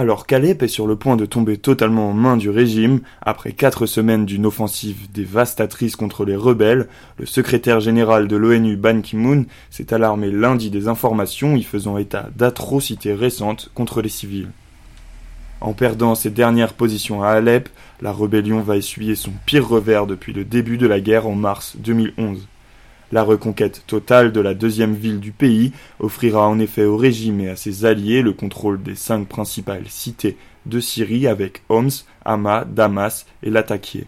Alors qu'Alep est sur le point de tomber totalement en main du régime, après quatre semaines d'une offensive dévastatrice contre les rebelles, le secrétaire général de l'ONU Ban Ki-moon s'est alarmé lundi des informations y faisant état d'atrocités récentes contre les civils. En perdant ses dernières positions à Alep, la rébellion va essuyer son pire revers depuis le début de la guerre en mars 2011. La reconquête totale de la deuxième ville du pays offrira en effet au régime et à ses alliés le contrôle des cinq principales cités de Syrie avec Homs, Hama, Damas et Latakia.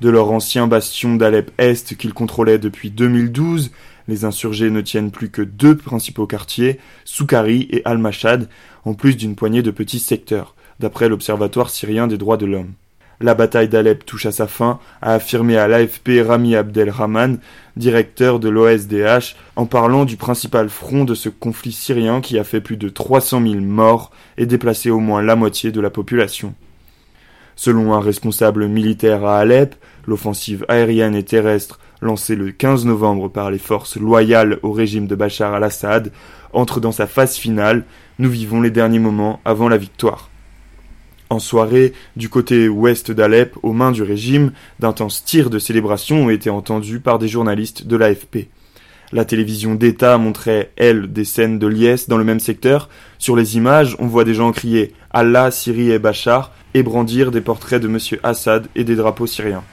De leur ancien bastion d'Alep-Est qu'ils contrôlaient depuis 2012, les insurgés ne tiennent plus que deux principaux quartiers, Soukari et Al-Mashad, en plus d'une poignée de petits secteurs, d'après l'Observatoire syrien des droits de l'homme. La bataille d'Alep touche à sa fin, a affirmé à l'AFP Rami Abdelrahman, directeur de l'OSDH, en parlant du principal front de ce conflit syrien qui a fait plus de 300 000 morts et déplacé au moins la moitié de la population. Selon un responsable militaire à Alep, l'offensive aérienne et terrestre lancée le 15 novembre par les forces loyales au régime de Bachar al-Assad entre dans sa phase finale. Nous vivons les derniers moments avant la victoire. En soirée, du côté ouest d'Alep, aux mains du régime, d'intenses tirs de célébration ont été entendus par des journalistes de l'AFP. La télévision d'État montrait, elle, des scènes de liesse dans le même secteur. Sur les images, on voit des gens crier Allah, Syrie et Bachar et brandir des portraits de M. Assad et des drapeaux syriens.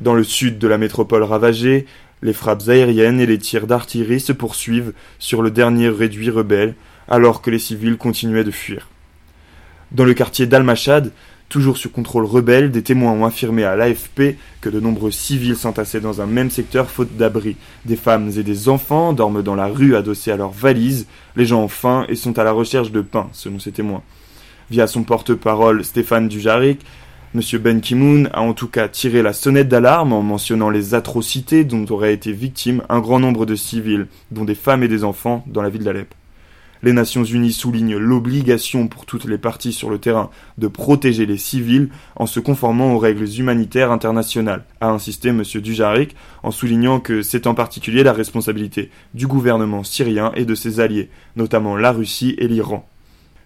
Dans le sud de la métropole ravagée, les frappes aériennes et les tirs d'artillerie se poursuivent sur le dernier réduit rebelle, alors que les civils continuaient de fuir. Dans le quartier d'Al-Mashad, toujours sous contrôle rebelle, des témoins ont affirmé à l'AFP que de nombreux civils s'entassaient dans un même secteur faute d'abri. Des femmes et des enfants dorment dans la rue adossés à leurs valises. Les gens ont faim et sont à la recherche de pain, selon ces témoins. Via son porte-parole Stéphane Dujarric, M. Ben Ki-moon a en tout cas tiré la sonnette d'alarme en mentionnant les atrocités dont auraient été victimes un grand nombre de civils, dont des femmes et des enfants, dans la ville d'Alep. Les Nations Unies soulignent l'obligation pour toutes les parties sur le terrain de protéger les civils en se conformant aux règles humanitaires internationales, a insisté M. Dujarric, en soulignant que c'est en particulier la responsabilité du gouvernement syrien et de ses alliés, notamment la Russie et l'Iran.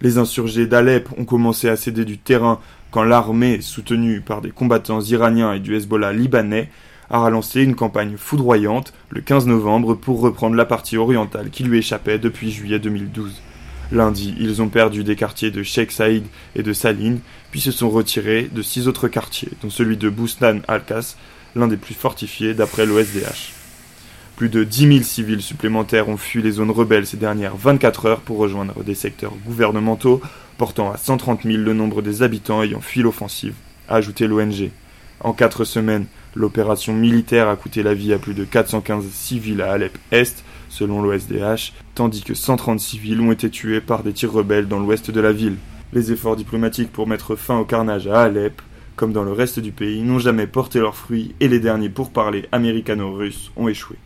Les insurgés d'Alep ont commencé à céder du terrain quand l'armée, soutenue par des combattants iraniens et du Hezbollah libanais, a lancé une campagne foudroyante le 15 novembre pour reprendre la partie orientale qui lui échappait depuis juillet 2012. Lundi, ils ont perdu des quartiers de Sheikh Saïd et de Saline, puis se sont retirés de six autres quartiers, dont celui de Boustan al-Kas, l'un des plus fortifiés d'après l'OSDH. Plus de 10 000 civils supplémentaires ont fui les zones rebelles ces dernières 24 heures pour rejoindre des secteurs gouvernementaux, portant à 130 000 le nombre des habitants ayant fui l'offensive, a ajouté l'ONG. En quatre semaines, L'opération militaire a coûté la vie à plus de 415 civils à Alep-Est, selon l'OSDH, tandis que 130 civils ont été tués par des tirs rebelles dans l'ouest de la ville. Les efforts diplomatiques pour mettre fin au carnage à Alep, comme dans le reste du pays, n'ont jamais porté leurs fruits et les derniers pourparlers américano-russes ont échoué.